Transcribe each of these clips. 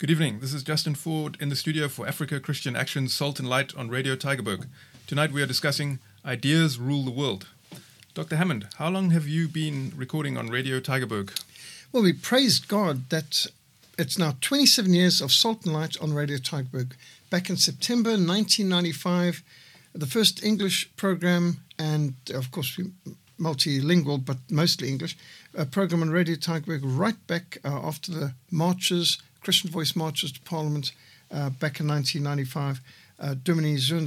Good evening. This is Justin Ford in the studio for Africa Christian Action Salt and Light on Radio Tygerberg. Tonight we are discussing Ideas Rule the World. Dr. Hammond, how long have you been recording on Radio Tygerberg? Well, we praise God that it's now 27 years of Salt and Light on Radio Tygerberg. Back in September 1995, the first English program, and of course, multilingual, but mostly English, a program on Radio Tygerberg right back uh, after the marches Christian Voice marches to Parliament uh, back in 1995. Uh, Domini Zurn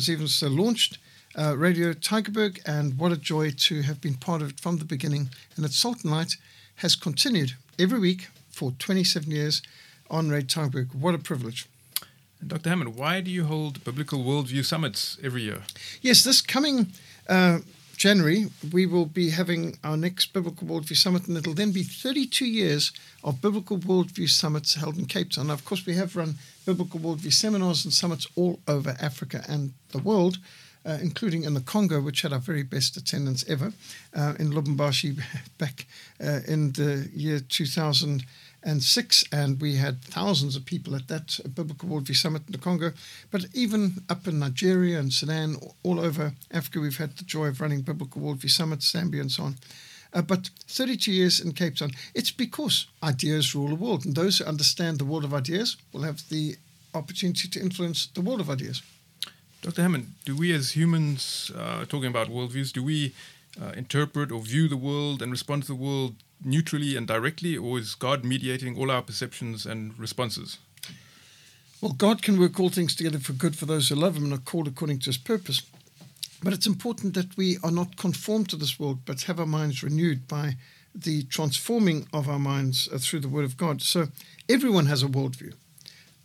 launched uh, Radio Tygerberg, and what a joy to have been part of it from the beginning. And its Salt and Light has continued every week for 27 years on Radio Tygerberg. What a privilege. And Dr. Hammond, why do you hold Biblical Worldview Summits every year? Yes, this coming uh, January, we will be having our next Biblical Worldview Summit, and it'll then be 32 years of Biblical Worldview Summits held in Cape Town. Now, of course, we have run Biblical Worldview seminars and summits all over Africa and the world. Uh, including in the Congo, which had our very best attendance ever, uh, in Lubumbashi back uh, in the year 2000 and six, and we had thousands of people at that Biblical Worldview Summit in the Congo. But even up in Nigeria and Sudan, all over Africa, we've had the joy of running Biblical Worldview Summits, Zambia, and so on. Uh, but 32 years in Cape Town, it's because ideas rule the world, and those who understand the world of ideas will have the opportunity to influence the world of ideas. Dr. Hammond, do we as humans, uh, talking about worldviews, do we uh, interpret or view the world and respond to the world neutrally and directly, or is God mediating all our perceptions and responses? Well, God can work all things together for good for those who love Him and are called according to His purpose. But it's important that we are not conformed to this world, but have our minds renewed by the transforming of our minds uh, through the Word of God. So everyone has a worldview.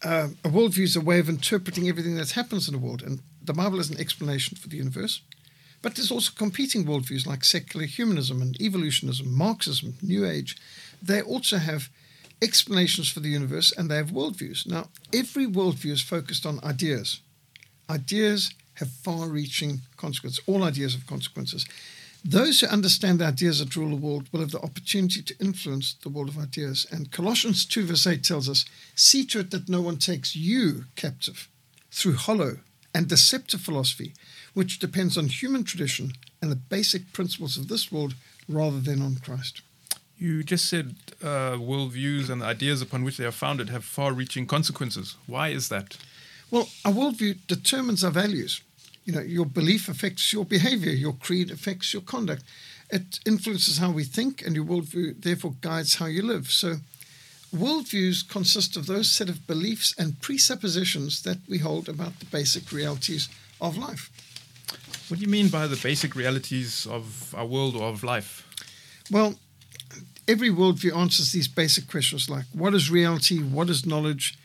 Uh, a worldview is a way of interpreting everything that happens in the world, and the Bible is an explanation for the universe. But there's also competing worldviews like secular humanism and evolutionism, Marxism, New Age. They also have explanations for the universe and they have worldviews. Now, every worldview is focused on ideas. Ideas have far reaching consequences. All ideas have consequences. Those who understand the ideas that rule the world will have the opportunity to influence the world of ideas. And Colossians 2, verse 8 tells us see to it that no one takes you captive through hollow and deceptive philosophy which depends on human tradition and the basic principles of this world rather than on Christ. You just said uh, worldviews and the ideas upon which they are founded have far reaching consequences. Why is that? Well, a worldview determines our values. You know, your belief affects your behavior, your creed affects your conduct. It influences how we think, and your worldview therefore guides how you live. So, worldviews consist of those set of beliefs and presuppositions that we hold about the basic realities of life. What do you mean by the basic realities of our world or of life? Well, every worldview answers these basic questions like what is reality? What is knowledge?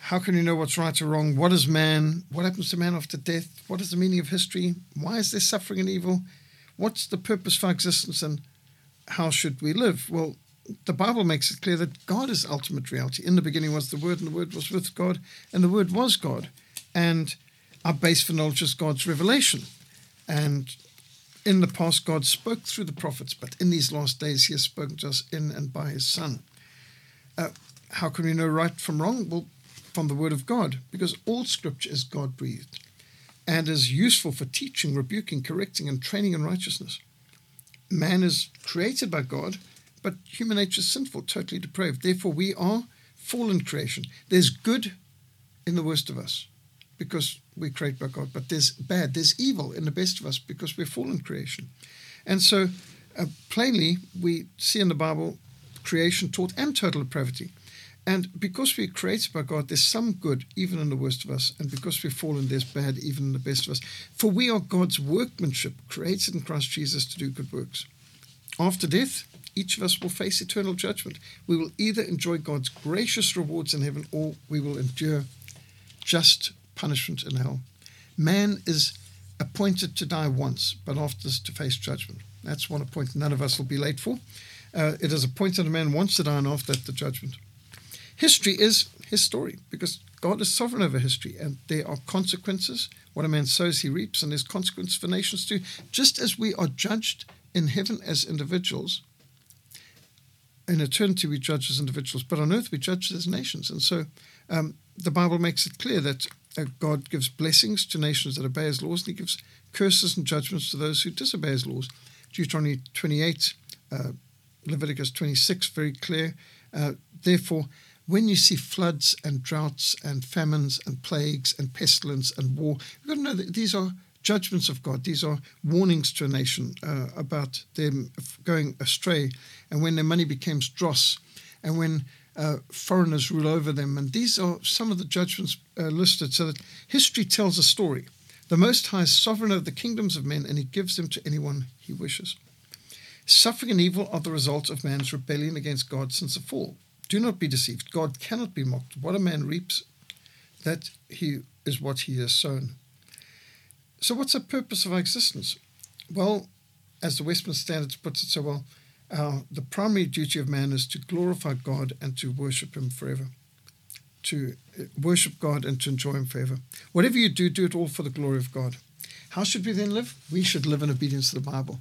How can you know what's right or wrong? What is man? What happens to man after death? What is the meaning of history? Why is there suffering and evil? What's the purpose for existence and how should we live? Well, the Bible makes it clear that God is ultimate reality. In the beginning was the Word, and the Word was with God, and the Word was God. And our base for knowledge is God's revelation. And in the past, God spoke through the prophets, but in these last days, He has spoken to us in and by His Son. Uh, how can we know right from wrong? Well, from the Word of God, because all Scripture is God breathed and is useful for teaching, rebuking, correcting, and training in righteousness. Man is created by God, but human nature is sinful, totally depraved. Therefore, we are fallen creation. There's good in the worst of us because we're created by God, but there's bad, there's evil in the best of us because we're fallen creation. And so, uh, plainly, we see in the Bible creation taught and total depravity. And because we're created by God, there's some good even in the worst of us. And because we're fallen, there's bad even in the best of us. For we are God's workmanship, created in Christ Jesus to do good works. After death, each of us will face eternal judgment. We will either enjoy God's gracious rewards in heaven or we will endure just punishment in hell. Man is appointed to die once, but after this to face judgment. That's one appointment none of us will be late for. Uh, it is appointed a man once to die, and after that, the judgment. History is his story because God is sovereign over history, and there are consequences. What a man sows, he reaps, and there's consequences for nations too. Just as we are judged in heaven as individuals, in eternity we judge as individuals, but on earth we judge as nations. And so um, the Bible makes it clear that God gives blessings to nations that obey his laws, and he gives curses and judgments to those who disobey his laws. Deuteronomy 28, uh, Leviticus 26, very clear. Uh, therefore, when you see floods and droughts and famines and plagues and pestilence and war, you've got to know that these are judgments of God. These are warnings to a nation uh, about them going astray, and when their money becomes dross, and when uh, foreigners rule over them. And these are some of the judgments uh, listed so that history tells a story. The Most High is sovereign over the kingdoms of men, and he gives them to anyone he wishes. Suffering and evil are the result of man's rebellion against God since the fall. Do not be deceived. God cannot be mocked. What a man reaps, that he is what he has sown. So, what's the purpose of our existence? Well, as the Westminster Standards puts it so well, uh, the primary duty of man is to glorify God and to worship Him forever. To uh, worship God and to enjoy Him forever. Whatever you do, do it all for the glory of God. How should we then live? We should live in obedience to the Bible.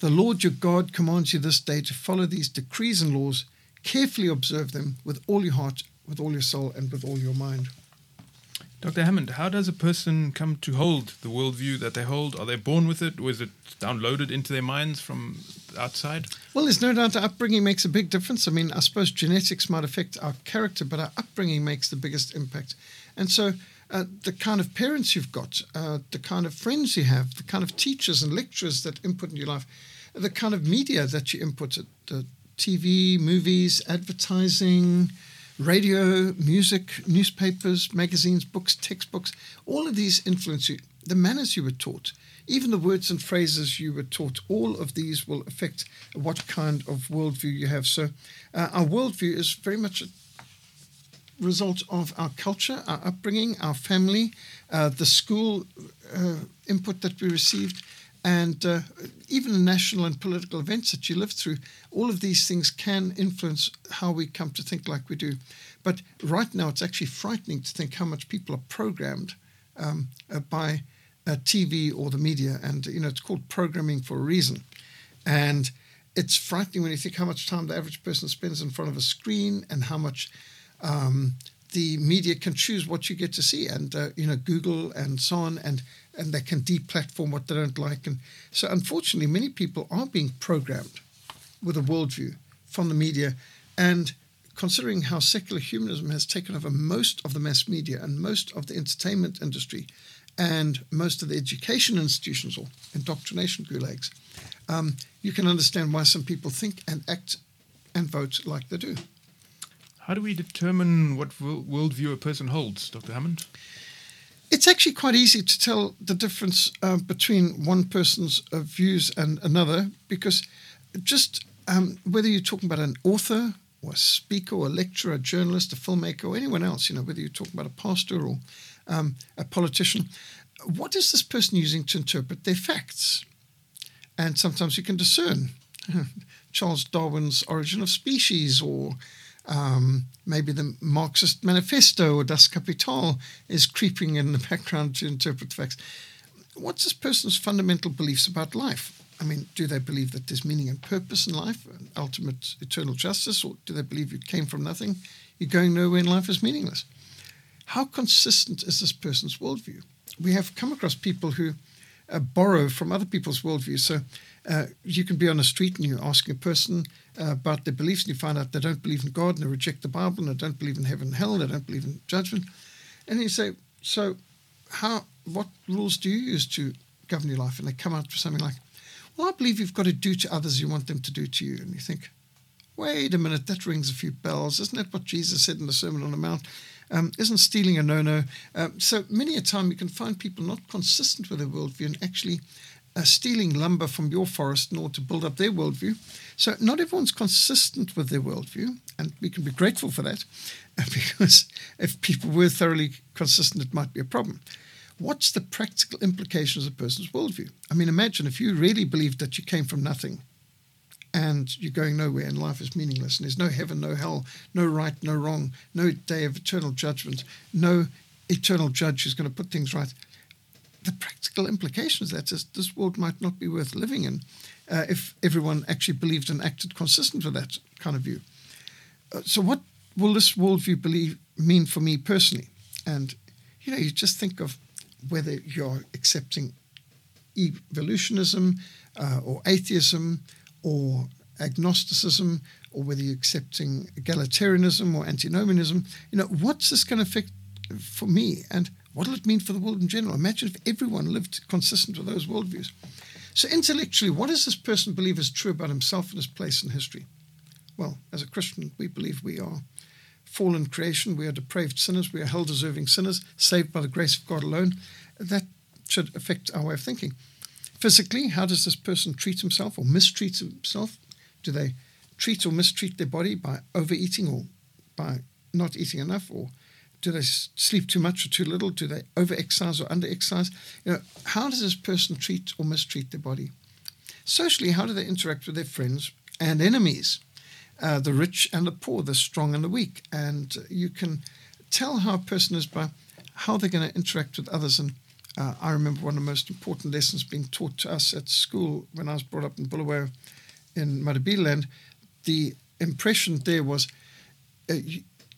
The Lord your God commands you this day to follow these decrees and laws, carefully observe them with all your heart, with all your soul, and with all your mind. Dr. Hammond, how does a person come to hold the worldview that they hold? Are they born with it, or is it downloaded into their minds from outside? Well, there's no doubt that upbringing makes a big difference. I mean, I suppose genetics might affect our character, but our upbringing makes the biggest impact. And so, uh, the kind of parents you've got, uh, the kind of friends you have, the kind of teachers and lecturers that input in your life, the kind of media that you input, the TV, movies, advertising, radio, music, newspapers, magazines, books, textbooks, all of these influence you. The manners you were taught, even the words and phrases you were taught, all of these will affect what kind of worldview you have. So, uh, our worldview is very much a result of our culture, our upbringing, our family, uh, the school uh, input that we received, and uh, even national and political events that you live through, all of these things can influence how we come to think like we do. But right now, it's actually frightening to think how much people are programmed um, uh, by uh, TV or the media. And, you know, it's called programming for a reason. And it's frightening when you think how much time the average person spends in front of a screen and how much um, the media can choose what you get to see. And, uh, you know, Google and so on. And and they can deplatform what they don't like. And so, unfortunately, many people are being programmed with a worldview from the media. And considering how secular humanism has taken over most of the mass media and most of the entertainment industry and most of the education institutions or indoctrination gulags, um, you can understand why some people think and act and vote like they do. How do we determine what worldview a person holds, Dr. Hammond? It's actually quite easy to tell the difference uh, between one person's uh, views and another because just um, whether you're talking about an author or a speaker or a lecturer, a journalist, a filmmaker, or anyone else, you know, whether you're talking about a pastor or um, a politician, what is this person using to interpret their facts? And sometimes you can discern Charles Darwin's Origin of Species or um, maybe the Marxist Manifesto or Das Kapital is creeping in the background to interpret facts. What's this person's fundamental beliefs about life? I mean, do they believe that there's meaning and purpose in life, ultimate eternal justice, or do they believe you came from nothing, you're going nowhere and life is meaningless? How consistent is this person's worldview? We have come across people who uh, borrow from other people's worldviews. So uh, you can be on a street and you're asking a person uh, about their beliefs, and you find out they don't believe in God and they reject the Bible and they don't believe in heaven and hell, and they don't believe in judgment. And you say, So, how? what rules do you use to govern your life? And they come out with something like, Well, I believe you've got to do to others you want them to do to you. And you think, Wait a minute, that rings a few bells. Isn't that what Jesus said in the Sermon on the Mount? Um, isn't stealing a no no? Um, so many a time you can find people not consistent with their worldview and actually uh, stealing lumber from your forest in order to build up their worldview. So not everyone's consistent with their worldview, and we can be grateful for that, because if people were thoroughly consistent, it might be a problem. What's the practical implications of a person's worldview? I mean, imagine if you really believed that you came from nothing and you're going nowhere and life is meaningless and there's no heaven, no hell, no right, no wrong, no day of eternal judgment, no eternal judge who's going to put things right the practical implications that is this world might not be worth living in. uh, if everyone actually believed and acted consistent with that kind of view. Uh, so, what will this worldview believe mean for me personally? And you know, you just think of whether you're accepting evolutionism uh, or atheism or agnosticism or whether you're accepting egalitarianism or antinomianism. You know, what's this going to affect for me? And what will it mean for the world in general? Imagine if everyone lived consistent with those worldviews. So, intellectually, what does this person believe is true about himself and his place in history? Well, as a Christian, we believe we are fallen creation, we are depraved sinners, we are hell deserving sinners, saved by the grace of God alone. That should affect our way of thinking. Physically, how does this person treat himself or mistreat himself? Do they treat or mistreat their body by overeating or by not eating enough or do they sleep too much or too little? Do they over-exercise or under-exercise? You know, how does this person treat or mistreat their body? Socially, how do they interact with their friends and enemies, uh, the rich and the poor, the strong and the weak? And you can tell how a person is by how they're going to interact with others. And uh, I remember one of the most important lessons being taught to us at school when I was brought up in Bulawayo in Matabeleland. The impression there was uh,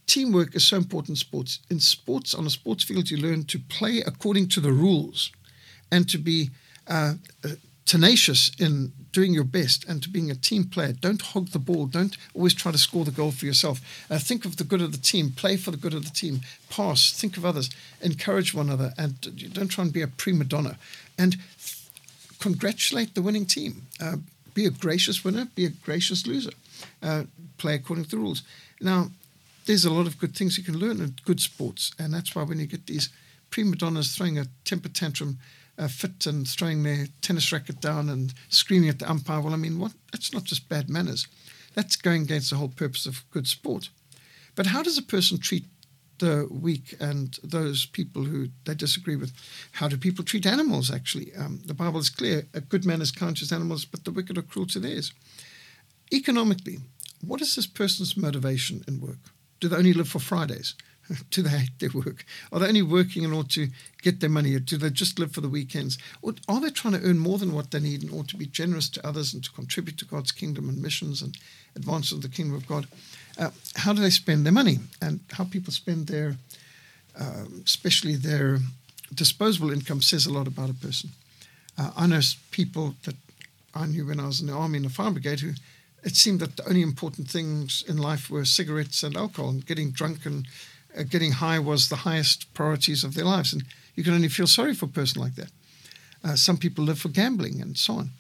teamwork is so important in sports. In sports, on a sports field, you learn to play according to the rules and to be uh, uh, tenacious in doing your best and to being a team player. Don't hog the ball. Don't always try to score the goal for yourself. Uh, think of the good of the team. Play for the good of the team. Pass. Think of others. Encourage one another. And don't try and be a prima donna. And congratulate the winning team. Uh, be a gracious winner. Be a gracious loser. Uh, play according to the rules. Now, there's a lot of good things you can learn in good sports, and that's why when you get these prima donnas throwing a temper tantrum uh, fit and throwing their tennis racket down and screaming at the umpire, well, I mean, what? That's not just bad manners. That's going against the whole purpose of good sport. But how does a person treat the weak and those people who they disagree with? How do people treat animals, actually? Um, the Bible is clear a good man is kind to his animals, but the wicked are cruel to theirs. Economically, what is this person's motivation in work? Do they only live for Fridays? do they hate their work? Are they only working in order to get their money? Or do they just live for the weekends? Or are they trying to earn more than what they need in order to be generous to others and to contribute to God's kingdom and missions and advance of the kingdom of God? Uh, how do they spend their money and how people spend their, um, especially their disposable income, says a lot about a person. Uh, I know people that I knew when I was in the army in the fire brigade who it seemed that the only important things in life were cigarettes and alcohol, and getting drunk and uh, getting high was the highest priorities of their lives. And you can only feel sorry for a person like that. Uh, some people live for gambling and so on.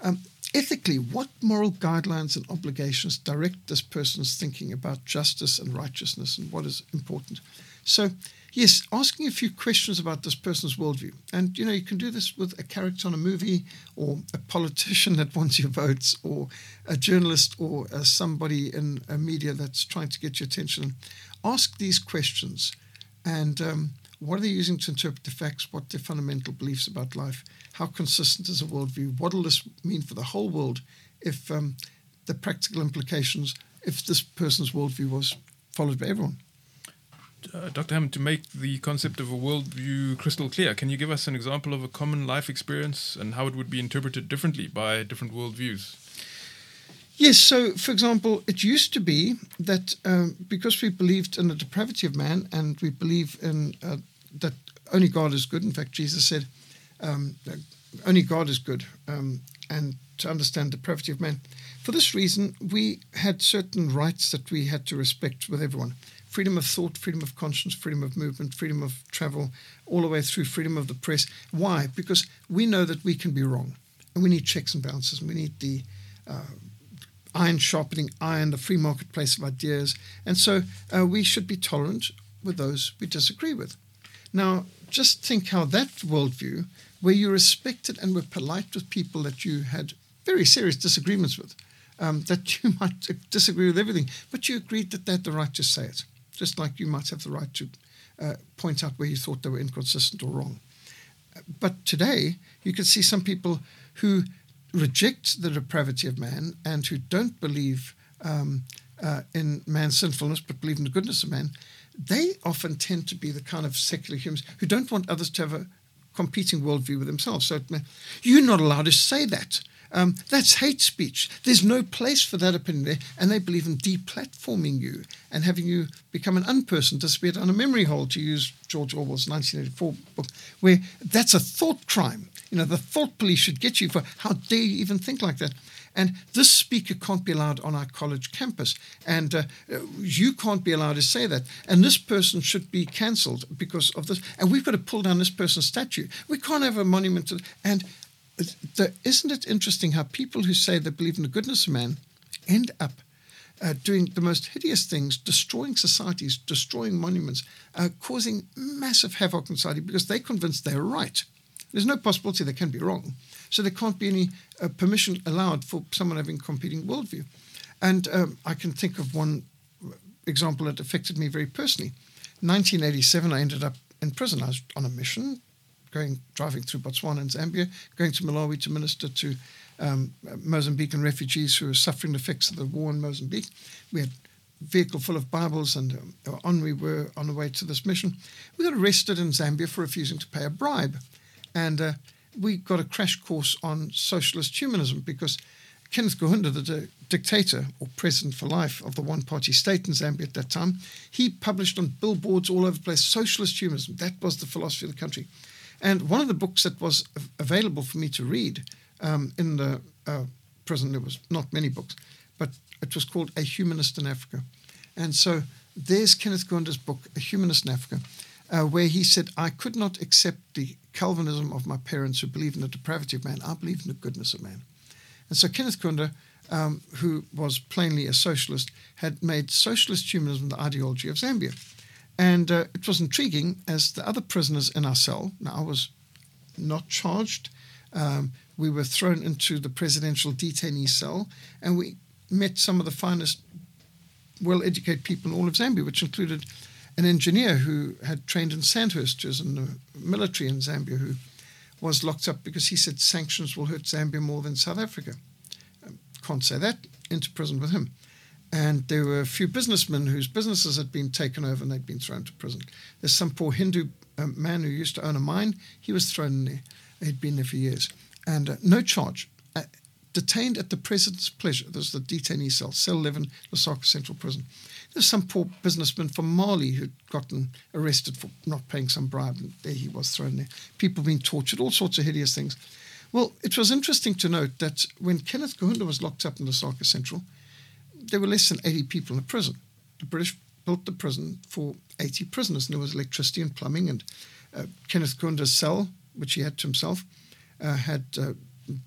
Um, ethically, what moral guidelines and obligations direct this person's thinking about justice and righteousness and what is important? So, yes, asking a few questions about this person's worldview. And, you know, you can do this with a character on a movie or a politician that wants your votes or a journalist or uh, somebody in a media that's trying to get your attention. Ask these questions and um, what are they using to interpret the facts? What their fundamental beliefs about life? How consistent is a worldview? What will this mean for the whole world if um, the practical implications, if this person's worldview was followed by everyone? Uh, Dr. Hammond, to make the concept of a worldview crystal clear, can you give us an example of a common life experience and how it would be interpreted differently by different worldviews? Yes, so for example, it used to be that um, because we believed in the depravity of man and we believe in uh, that only God is good, in fact, Jesus said, um, only God is good, um, and to understand the depravity of man. For this reason, we had certain rights that we had to respect with everyone freedom of thought, freedom of conscience, freedom of movement, freedom of travel, all the way through freedom of the press. Why? Because we know that we can be wrong, and we need checks and balances, and we need the uh, iron sharpening iron, the free marketplace of ideas, and so uh, we should be tolerant with those we disagree with. Now, just think how that worldview, where you respected and were polite with people that you had very serious disagreements with, um, that you might disagree with everything, but you agreed that they had the right to say it just like you might have the right to uh, point out where you thought they were inconsistent or wrong. But today, you can see some people who reject the depravity of man and who don't believe um, uh, in man's sinfulness but believe in the goodness of man. They often tend to be the kind of secular humans who don't want others to have a competing worldview with themselves. So you're not allowed to say that. Um, that's hate speech. There's no place for that opinion there. And they believe in deplatforming you and having you become an unperson, disappear on a memory hole, to use George Orwell's 1984 book, where that's a thought crime. You know, the thought police should get you for how dare you even think like that. And this speaker can't be allowed on our college campus. And uh, you can't be allowed to say that. And this person should be cancelled because of this. And we've got to pull down this person's statue. We can't have a monument to. And the, isn't it interesting how people who say they believe in the goodness of man end up uh, doing the most hideous things, destroying societies, destroying monuments, uh, causing massive havoc in society because they're convinced they're right. There's no possibility they can be wrong. So there can't be any uh, permission allowed for someone having competing worldview. And um, I can think of one example that affected me very personally. 1987, I ended up in prison. I was on a mission, going driving through Botswana and Zambia, going to Malawi to minister to um, Mozambican refugees who were suffering the effects of the war in Mozambique. We had a vehicle full of Bibles, and um, on we were on the way to this mission. We got arrested in Zambia for refusing to pay a bribe, and uh, we got a crash course on socialist humanism because Kenneth Kaunda, the di- dictator or president for life of the one party state in Zambia at that time, he published on billboards all over the place socialist humanism. That was the philosophy of the country. And one of the books that was available for me to read um, in the uh, prison, there was not many books, but it was called A Humanist in Africa. And so there's Kenneth Kaunda's book, A Humanist in Africa, uh, where he said, I could not accept the Calvinism of my parents who believe in the depravity of man. I believe in the goodness of man. And so Kenneth Kaunda, um, who was plainly a socialist, had made socialist humanism the ideology of Zambia. And uh, it was intriguing as the other prisoners in our cell, now I was not charged, um, we were thrown into the presidential detainee cell and we met some of the finest, well educated people in all of Zambia, which included an engineer who had trained in Sandhurst, who's in the military in Zambia, who was locked up because he said sanctions will hurt Zambia more than South Africa. Um, can't say that. Into prison with him. And there were a few businessmen whose businesses had been taken over and they'd been thrown to prison. There's some poor Hindu um, man who used to own a mine. He was thrown in there. He'd been there for years. And uh, no charge. Uh, detained at the president's pleasure. There's the detainee cell, cell 11, Lusaka Central Prison. There's some poor businessman from Mali who'd gotten arrested for not paying some bribe, and there he was thrown there. People being tortured, all sorts of hideous things. Well, it was interesting to note that when Kenneth Kaunda was locked up in Lusaka Central, there were less than 80 people in the prison. The British built the prison for 80 prisoners, and there was electricity and plumbing. And uh, Kenneth Kaunda's cell, which he had to himself, uh, had uh,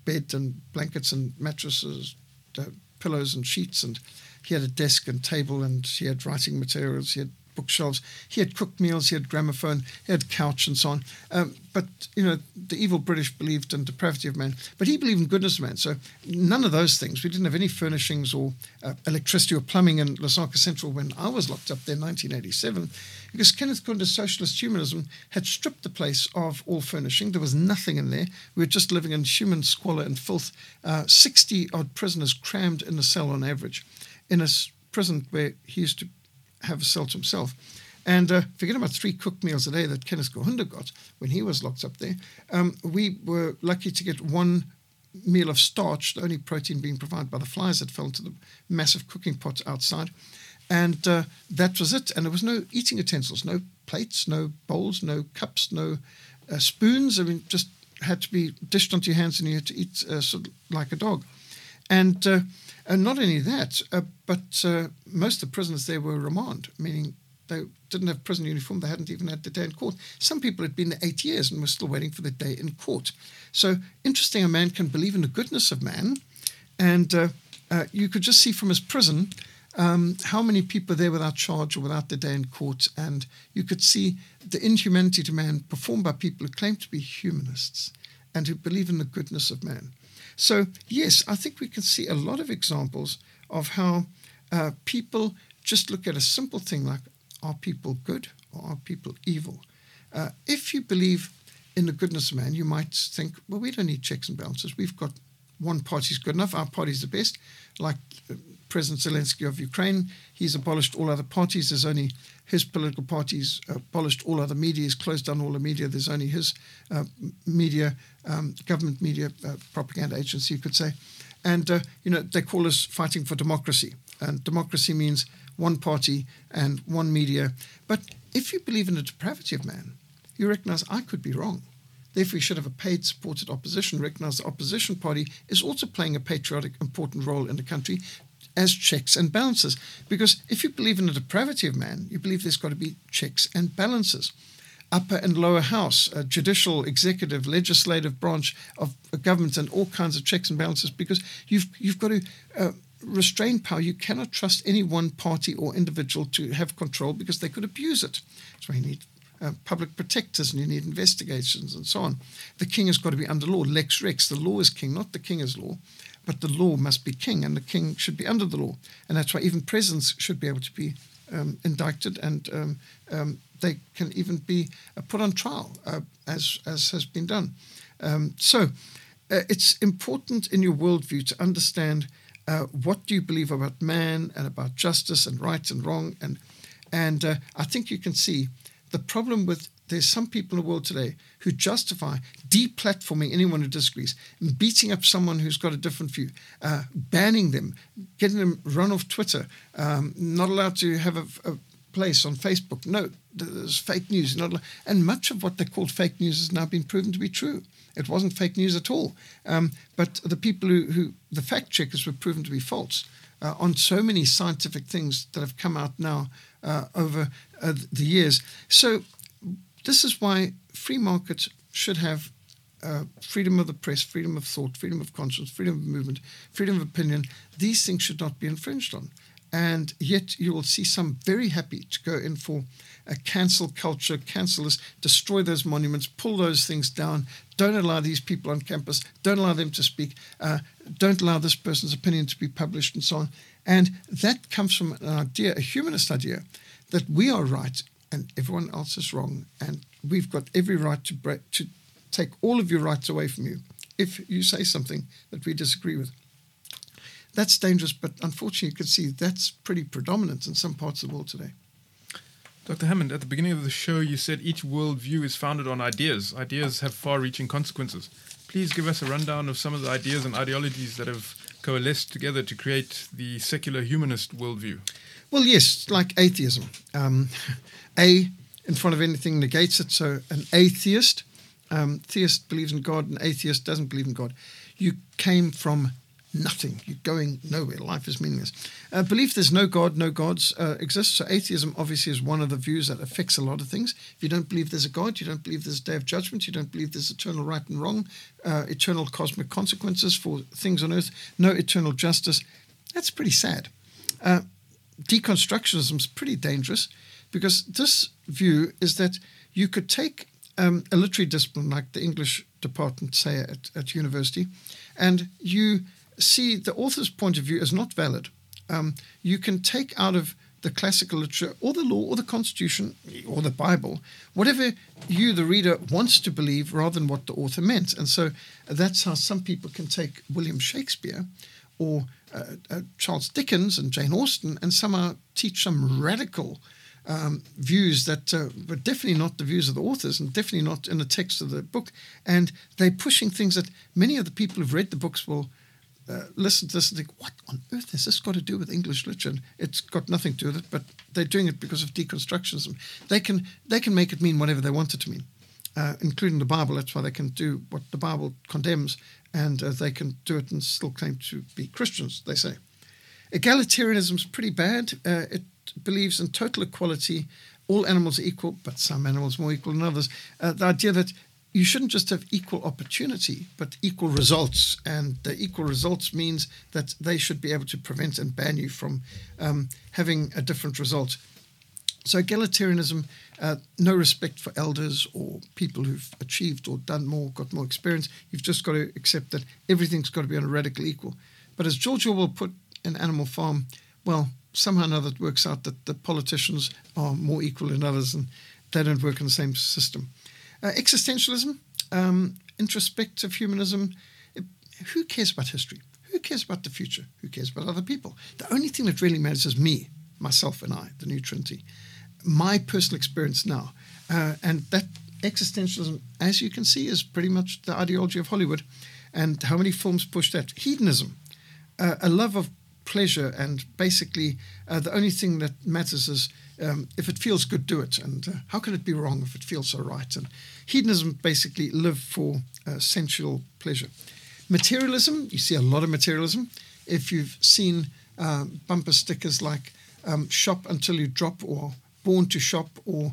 bed and blankets and mattresses, uh, pillows and sheets, and he had a desk and table, and he had writing materials. He had bookshelves. He had cooked meals. He had gramophone. He had couch and so on. Um, but you know, the evil British believed in depravity of man, but he believed in goodness of man. So none of those things. We didn't have any furnishings or uh, electricity or plumbing in Lusaka Central when I was locked up there in 1987, because Kenneth Kaunda's socialist humanism had stripped the place of all furnishing. There was nothing in there. We were just living in human squalor and filth. Uh, 60 odd prisoners crammed in a cell on average, in a prison where he used to have a to himself. And uh, forget about three cooked meals a day that Kenneth Kaunda got when he was locked up there. Um, we were lucky to get one meal of starch, the only protein being provided by the flies that fell into the massive cooking pots outside. And uh, that was it. And there was no eating utensils, no plates, no bowls, no cups, no uh, spoons. I mean, just had to be dished onto your hands and you had to eat uh, sort of like a dog. And uh, and not only that, uh, but uh, most of the prisoners there were remand, meaning they didn't have prison uniform. They hadn't even had the day in court. Some people had been there eight years and were still waiting for the day in court. So interesting, a man can believe in the goodness of man, and uh, uh, you could just see from his prison um, how many people are there without charge or without the day in court, and you could see the inhumanity to man performed by people who claim to be humanists and who believe in the goodness of man. So, yes, I think we can see a lot of examples of how uh, people just look at a simple thing like are people good or are people evil? Uh, if you believe in the goodness of man, you might think, well, we don't need checks and balances. We've got one party is good enough. Our party is the best. Like President Zelensky of Ukraine, he's abolished all other parties. There's only his political parties abolished all other media. He's closed down all the media. There's only his uh, media, um, government media uh, propaganda agency, you could say. And uh, you know they call us fighting for democracy, and democracy means one party and one media. But if you believe in the depravity of man, you recognize I could be wrong. Therefore, you should have a paid supported opposition. Recognize the opposition party is also playing a patriotic, important role in the country as checks and balances. Because if you believe in the depravity of man, you believe there's got to be checks and balances. Upper and lower house, judicial, executive, legislative branch of government, and all kinds of checks and balances. Because you've you've got to uh, restrain power. You cannot trust any one party or individual to have control because they could abuse it. That's why you need uh, public protectors and you need investigations and so on. The king has got to be under law. Lex Rex, the law is king, not the king is law, but the law must be king and the king should be under the law. And that's why even presidents should be able to be um, indicted and um, um, they can even be uh, put on trial, uh, as, as has been done. Um, so uh, it's important in your worldview to understand uh, what do you believe about man and about justice and right and wrong. And, and uh, I think you can see the problem with there's some people in the world today who justify deplatforming anyone who disagrees, beating up someone who's got a different view, uh, banning them, getting them run off Twitter, um, not allowed to have a, a, place on Facebook. No, there's fake news. Not and much of what they called fake news has now been proven to be true. It wasn't fake news at all. Um, but the people who, who, the fact checkers, were proven to be false uh, on so many scientific things that have come out now uh, over uh, the years. So this is why free markets should have uh, freedom of the press, freedom of thought, freedom of conscience, freedom of movement, freedom of opinion. These things should not be infringed on. And yet you will see some very happy to go in for a cancel culture, cancel this, destroy those monuments, pull those things down, don't allow these people on campus, don't allow them to speak, uh, don't allow this person's opinion to be published, and so on. And that comes from an idea, a humanist idea, that we are right and everyone else is wrong, and we've got every right to to take all of your rights away from you if you say something that we disagree with. That's dangerous, but unfortunately, you can see that's pretty predominant in some parts of the world today. Dr. Hammond, at the beginning of the show, you said each worldview is founded on ideas. Ideas have far reaching consequences. Please give us a rundown of some of the ideas and ideologies that have coalesced together to create the secular humanist worldview. Well, yes, like atheism. Um, a in front of anything negates it. So an atheist, um, theist believes in God, an atheist doesn't believe in God. You came from nothing. You're going nowhere. Life is meaningless. Uh, belief there's no God, no gods uh, exist. So atheism obviously is one of the views that affects a lot of things. If you don't believe there's a God, you don't believe there's a day of judgment, you don't believe there's eternal right and wrong, uh, eternal cosmic consequences for things on earth, no eternal justice, that's pretty sad. Deconstructionism is pretty dangerous because this view is that you could take um, a literary discipline like the English department, say at, at university, and you see the author's point of view as not valid. Um, you can take out of the classical literature or the law or the constitution or the Bible, whatever you, the reader, wants to believe rather than what the author meant. And so that's how some people can take William Shakespeare or uh, uh, Charles Dickens and Jane Austen and somehow teach some radical um, views that uh, were definitely not the views of the authors and definitely not in the text of the book. And they're pushing things that many of the people who've read the books will uh, listen to this and think, what on earth has this got to do with English literature? It's got nothing to do with it, but they're doing it because of deconstructionism. They can they can make it mean whatever they want it to mean, uh, including the Bible. That's why they can do what the Bible condemns, and uh, they can do it and still claim to be Christians. They say egalitarianism is pretty bad. Uh, it believes in total equality. All animals are equal, but some animals more equal than others. Uh, the idea that you shouldn't just have equal opportunity, but equal results. And the equal results means that they should be able to prevent and ban you from um, having a different result. So, egalitarianism, uh, no respect for elders or people who've achieved or done more, got more experience. You've just got to accept that everything's got to be on a radical equal. But as George Orwell put in Animal Farm, well, somehow or another it works out that the politicians are more equal than others and they don't work in the same system. Uh, existentialism, um, introspective humanism, it, who cares about history? Who cares about the future? Who cares about other people? The only thing that really matters is me, myself, and I, the new Trinity. My personal experience now. Uh, and that existentialism, as you can see, is pretty much the ideology of Hollywood. And how many films push that? Hedonism, uh, a love of pleasure, and basically uh, the only thing that matters is um, if it feels good, do it. And uh, how can it be wrong if it feels so right? And hedonism basically live for uh, sensual pleasure. Materialism, you see a lot of materialism. If you've seen uh, bumper stickers like um, shop until you drop or born to shop or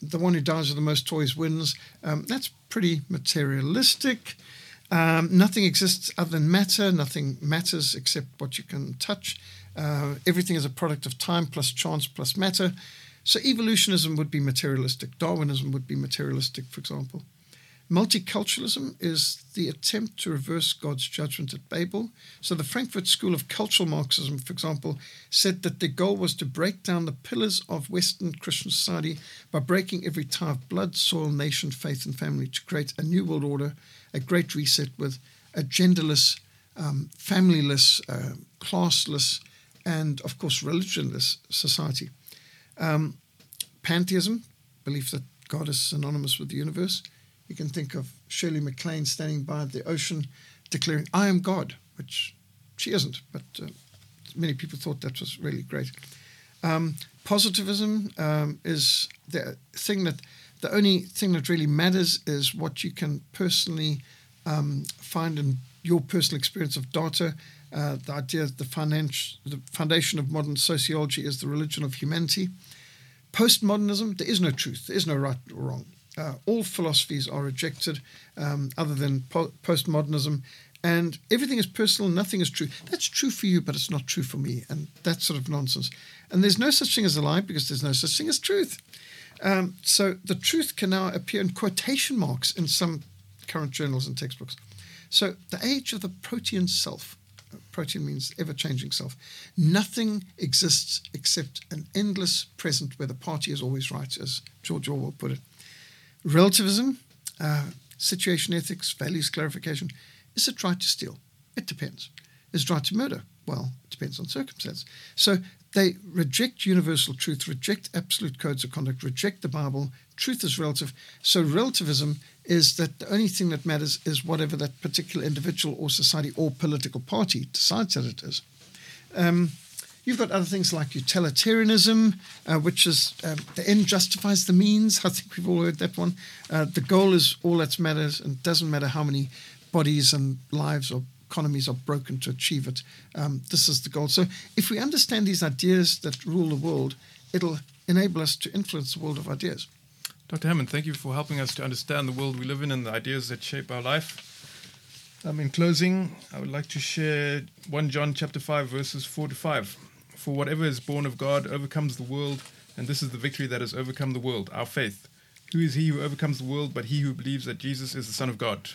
the one who dies with the most toys wins, um, that's pretty materialistic. Um, nothing exists other than matter. Nothing matters except what you can touch. Uh, everything is a product of time plus chance plus matter. So evolutionism would be materialistic. Darwinism would be materialistic, for example. Multiculturalism is the attempt to reverse God's judgment at Babel. So, the Frankfurt School of Cultural Marxism, for example, said that their goal was to break down the pillars of Western Christian society by breaking every tie of blood, soil, nation, faith, and family to create a new world order, a great reset with a genderless, um, familyless, uh, classless, and of course, religionless society. Um, pantheism, belief that God is synonymous with the universe you can think of Shirley MacLaine standing by the ocean declaring, I am God, which she isn't, but uh, many people thought that was really great. Um, positivism um, is the thing that the only thing that really matters is what you can personally um, find in your personal experience of data. Uh, the idea that the, finance, the foundation of modern sociology is the religion of humanity. Postmodernism, there is no truth, there is no right or wrong. Uh, all philosophies are rejected, um, other than po- postmodernism, and everything is personal, nothing is true. That's true for you, but it's not true for me, and that's sort of nonsense. And there's no such thing as a lie because there's no such thing as truth. Um, so the truth can now appear in quotation marks in some current journals and textbooks. So the age of the protean self. Protean means ever changing self. Nothing exists except an endless present where the party is always right, as George Orwell put it. Relativism, uh, situation ethics, values clarification. Is it right to steal? It depends. Is it right to murder? Well, it depends on circumstance. So they reject universal truth, reject absolute codes of conduct, reject the Bible. Truth is relative. So relativism is that the only thing that matters is whatever that particular individual or society or political party decides that it is. Um, You've got other things like utilitarianism, uh, which is um, the end justifies the means. I think we've all heard that one. Uh, the goal is all that matters, and doesn't matter how many bodies and lives or economies are broken to achieve it. Um, this is the goal. So, if we understand these ideas that rule the world, it'll enable us to influence the world of ideas. Dr. Hammond, thank you for helping us to understand the world we live in and the ideas that shape our life. Um, in closing, I would like to share 1 John chapter 5, verses 4 to 5. For whatever is born of God overcomes the world, and this is the victory that has overcome the world, our faith. Who is he who overcomes the world but he who believes that Jesus is the Son of God?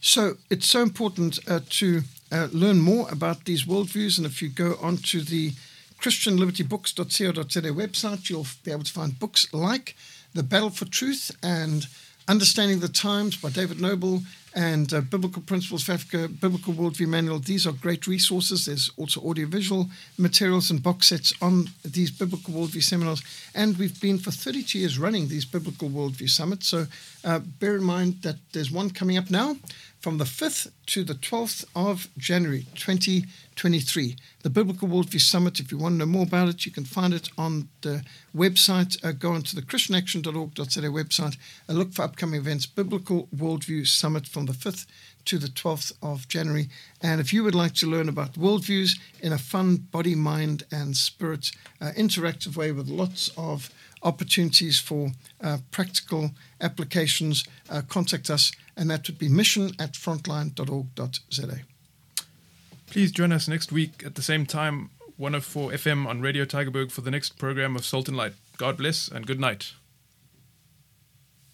So it's so important uh, to uh, learn more about these worldviews. And if you go onto the ChristianLibertyBooks.co.za website, you'll be able to find books like The Battle for Truth and Understanding the Times by David Noebel and uh, Biblical Principles for Africa, Biblical Worldview Manual. These are great resources. There's also audiovisual materials and box sets on these Biblical Worldview seminars. And we've been for 32 years running these Biblical Worldview Summits. So uh, bear in mind that there's one coming up now from the 5th to the 12th of January 2023. The Biblical Worldview Summit, if you want to know more about it, you can find it on the website. Uh, go onto the christianaction.org.za website and look for upcoming events. Biblical Worldview Summit from the 5th to the 12th of January. And if you would like to learn about worldviews in a fun body, mind, and spirit uh, interactive way with lots of opportunities for uh, practical applications, uh, contact us, and that would be mission at frontline.org.za. Please join us next week at the same time, 104 FM on Radio Tygerberg for the next program of Salt and Light. God bless and good night.